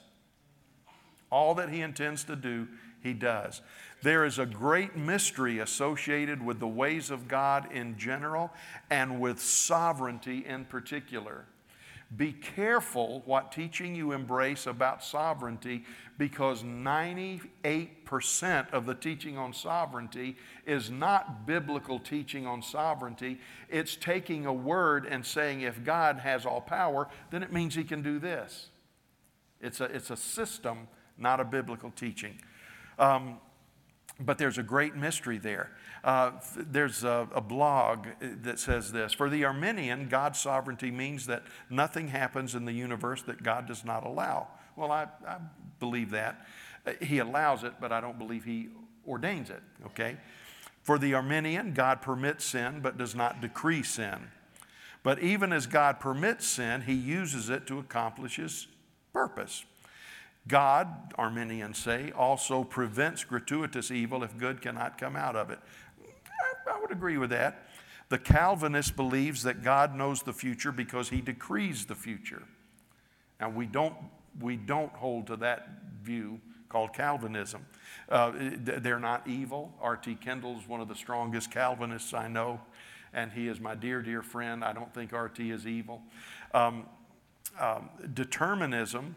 Speaker 1: All that He intends to do, He does. There is a great mystery associated with the ways of God in general and with sovereignty in particular. Be careful what teaching you embrace about sovereignty because 98% of the teaching on sovereignty is not biblical teaching on sovereignty. It's taking a word and saying if God has all power, then it means he can do this. It's a, it's a system, not a biblical teaching. Um, but there's a great mystery there. Uh, there's a, a, blog that says this For the Arminian, God's sovereignty means that nothing happens in the universe that God does not allow. Well, I, I believe that. Uh, he allows it, but I don't believe He ordains it, okay? For the Arminian, God permits sin but does not decree sin. But even as God permits sin, He uses it to accomplish His purpose. God, Arminians say, also prevents gratuitous evil if good cannot come out of it. I, I would agree with that. The Calvinist believes that God knows the future because he decrees the future. Now, we don't, we don't hold to that view called Calvinism. Uh, they're not evil. R.T. Kendall is one of the strongest Calvinists I know, and he is my dear, dear friend. I don't think R.T. is evil. Um, um, determinism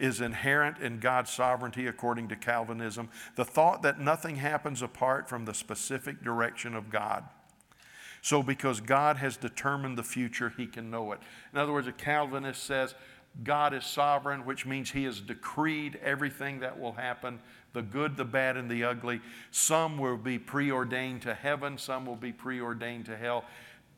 Speaker 1: is inherent in God's sovereignty according to Calvinism. The thought that nothing happens apart from the specific direction of God. So, because God has determined the future, he can know it. In other words, a Calvinist says God is sovereign, which means he has decreed everything that will happen the good, the bad, and the ugly. Some will be preordained to heaven, some will be preordained to hell.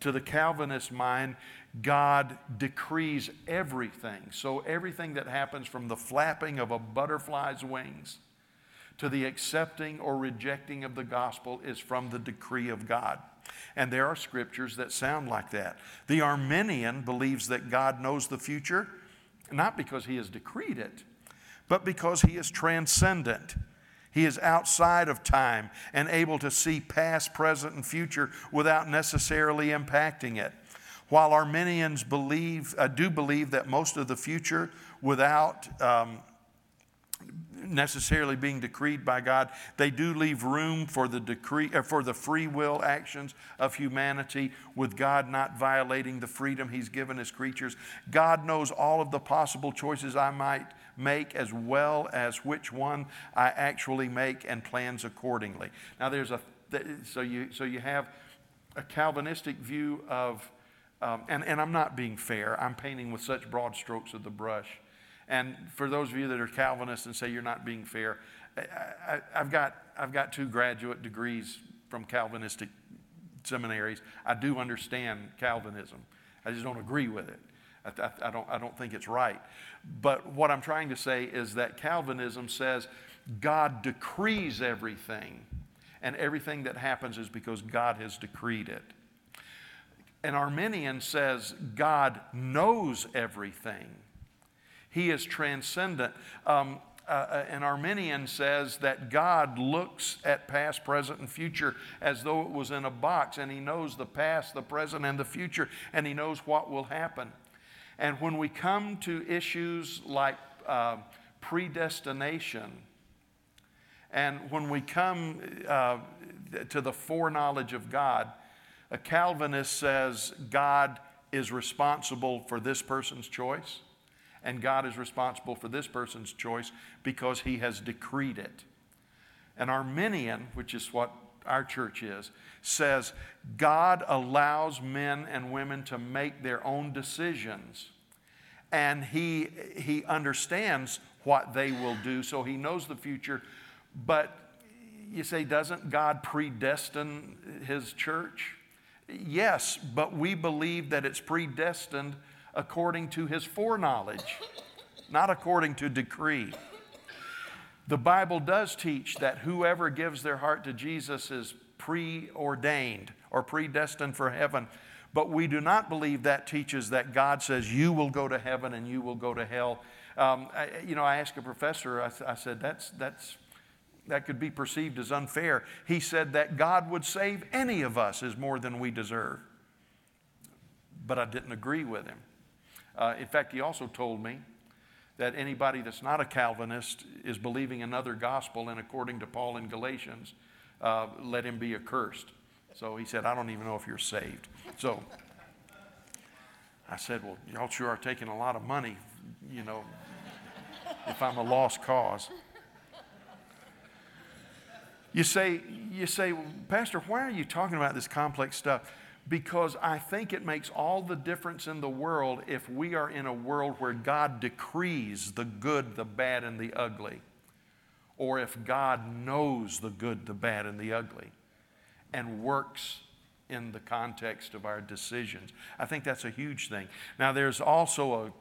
Speaker 1: To the Calvinist mind, God decrees everything. So, everything that happens from the flapping of a butterfly's wings to the accepting or rejecting of the gospel is from the decree of God. And there are scriptures that sound like that. The Arminian believes that God knows the future, not because he has decreed it, but because he is transcendent. He is outside of time and able to see past, present, and future without necessarily impacting it. While Arminians believe, uh, do believe that most of the future, without um, necessarily being decreed by God, they do leave room for the decree uh, for the free will actions of humanity, with God not violating the freedom He's given His creatures. God knows all of the possible choices I might make, as well as which one I actually make, and plans accordingly. Now, there's a so you so you have a Calvinistic view of um, and, and I'm not being fair. I'm painting with such broad strokes of the brush. And for those of you that are Calvinists and say you're not being fair, I, have got, I've got two graduate degrees from Calvinistic seminaries. I do understand Calvinism. I just don't agree with it. I, I, I, don't, I don't think it's right. But what I'm trying to say is that Calvinism says God decrees everything, and everything that happens is because God has decreed it. An Arminian says God knows everything. He is transcendent. Um, uh, uh, an Arminian says that God looks at past, present, and future as though it was in a box, and He knows the past, the present, and the future, and He knows what will happen. And when we come to issues like uh, predestination, and when we come uh, to the foreknowledge of God, a Calvinist says God is responsible for this person's choice, And God is responsible for this person's choice because he has decreed it. An Arminian, which is what our church is, says God allows men and women to make their own decisions. And he, he understands what they will do, so he knows the future. But you say, doesn't God predestine his church? Yes, but we believe that it's predestined according to his foreknowledge, not according to decree. The Bible does teach that whoever gives their heart to Jesus is preordained or predestined for heaven. But we do not believe that teaches that God says you will go to heaven and you will go to hell. Um, I, you know, I asked a professor, I, I said, that's, that's, that could be perceived as unfair. He said that God would save any of us is more than we deserve. But I didn't agree with him. Uh, in fact, he also told me that anybody that's not a Calvinist is believing another gospel, and according to Paul in Galatians, uh, let him be accursed. So he said, I don't even know if you're saved. So I said, Well, y'all sure are taking a lot of money, you know, if I'm a lost cause. You say, you say, Pastor, why are you talking about this complex stuff? because I think it makes all the difference in the world if we are in a world where God decrees the good, the bad, and the ugly, or if God knows the good, the bad, and the ugly and works in the context of our decisions. I think that's a huge thing. Now, there's also a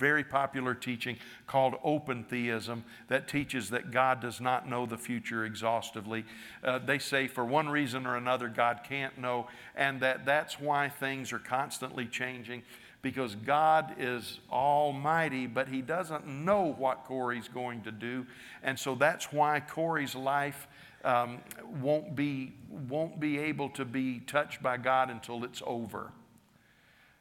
Speaker 1: very popular teaching called open theism that teaches that God does not know the future exhaustively. Uh, they say for one reason or another, God can't know, and that that's why things are constantly changing because God is almighty, but he doesn't know what Corey's going to do. And so that's why Corey's life um, won't, be, won't be able to be touched by God until it's over.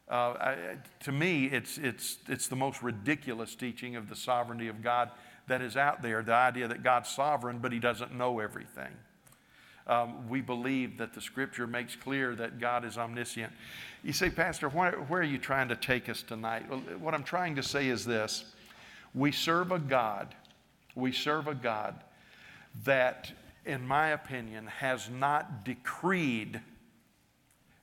Speaker 1: Uh, to me, it's, it's, it's the most ridiculous teaching of the sovereignty of God that is out there the idea that God's sovereign, but He doesn't know everything. Um, we believe that the scripture makes clear that God is omniscient. You say, Pastor, where, where are you trying to take us tonight? Well, what I'm trying to say is this we serve a God, we serve a God that, in my opinion, has not decreed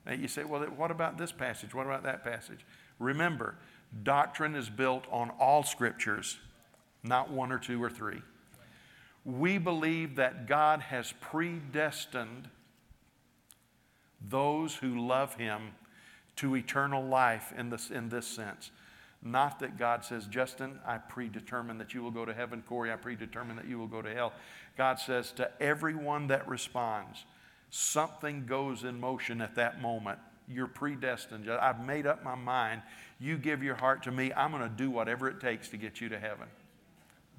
Speaker 1: now you say, well, what about this passage? What about that passage? Remember, doctrine is built on all scriptures, not one or two or three. We believe that God has predestined those who love Him to eternal life in this, in this sense. Not that God says, Justin, I predetermine that you will go to heaven. Corey, I predetermine that you will go to hell. God says to everyone that responds, something goes in motion at that moment. You're predestined. I've made up my mind. You give your heart to me, I'm going to do whatever it takes to get you to heaven.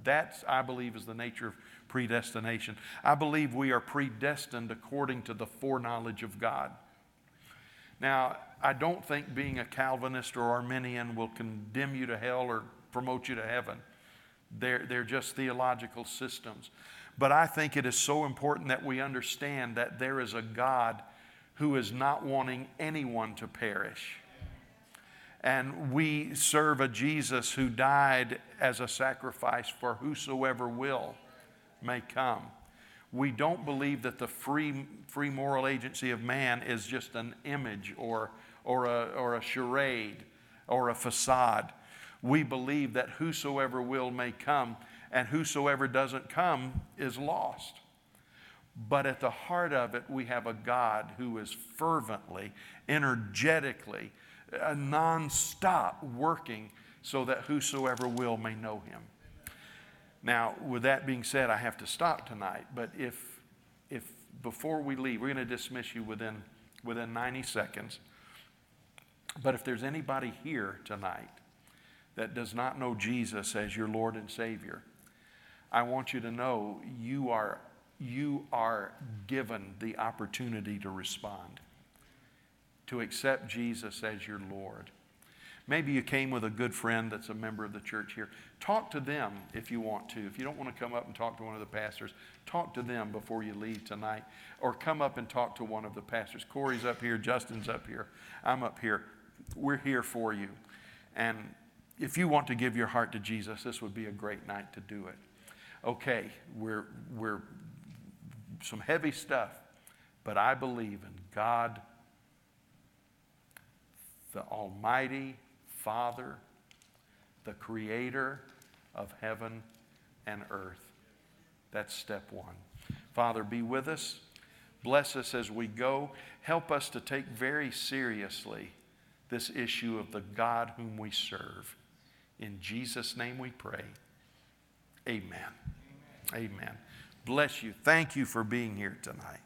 Speaker 1: That's, I believe, is the nature of predestination. I believe we are predestined according to the foreknowledge of God. Now, I don't think being a Calvinist or Arminian will condemn you to hell or promote you to heaven. They're, they're just theological systems. But I think it is so important that we understand that there is a God who is not wanting anyone to perish. And we serve a Jesus who died as a sacrifice for whosoever will may come. We don't believe that the free, free moral agency of man is just an image or, or, a, or a charade or a facade. We believe that whosoever will may come and whosoever doesn't come is lost. But at the heart of it, we have a God who is fervently, energetically, uh, nonstop working so that whosoever will may know him. Now, with that being said, I have to stop tonight, but if, if before we leave, we're going to dismiss you within, within 90 seconds. But if there's anybody here tonight that does not know Jesus as your Lord and Savior, I want you to know you are, you are given the opportunity to respond, to accept Jesus as your Lord. Maybe you came with a good friend that's a member of the church here. Talk to them if you want to. If you don't want to come up and talk to one of the pastors, talk to them before you leave tonight. Or come up and talk to one of the pastors. Corey's up here, Justin's up here, I'm up here. We're here for you. And if you want to give your heart to Jesus, this would be a great night to do it. Okay, we're, we're some heavy stuff, but I believe in God, the Almighty Father, the Creator of heaven and earth. That's step one. Father, be with us. Bless us as we go. Help us to take very seriously this issue of the God whom we serve. In Jesus' name we pray. Amen. Amen. Bless you. Thank you for being here tonight.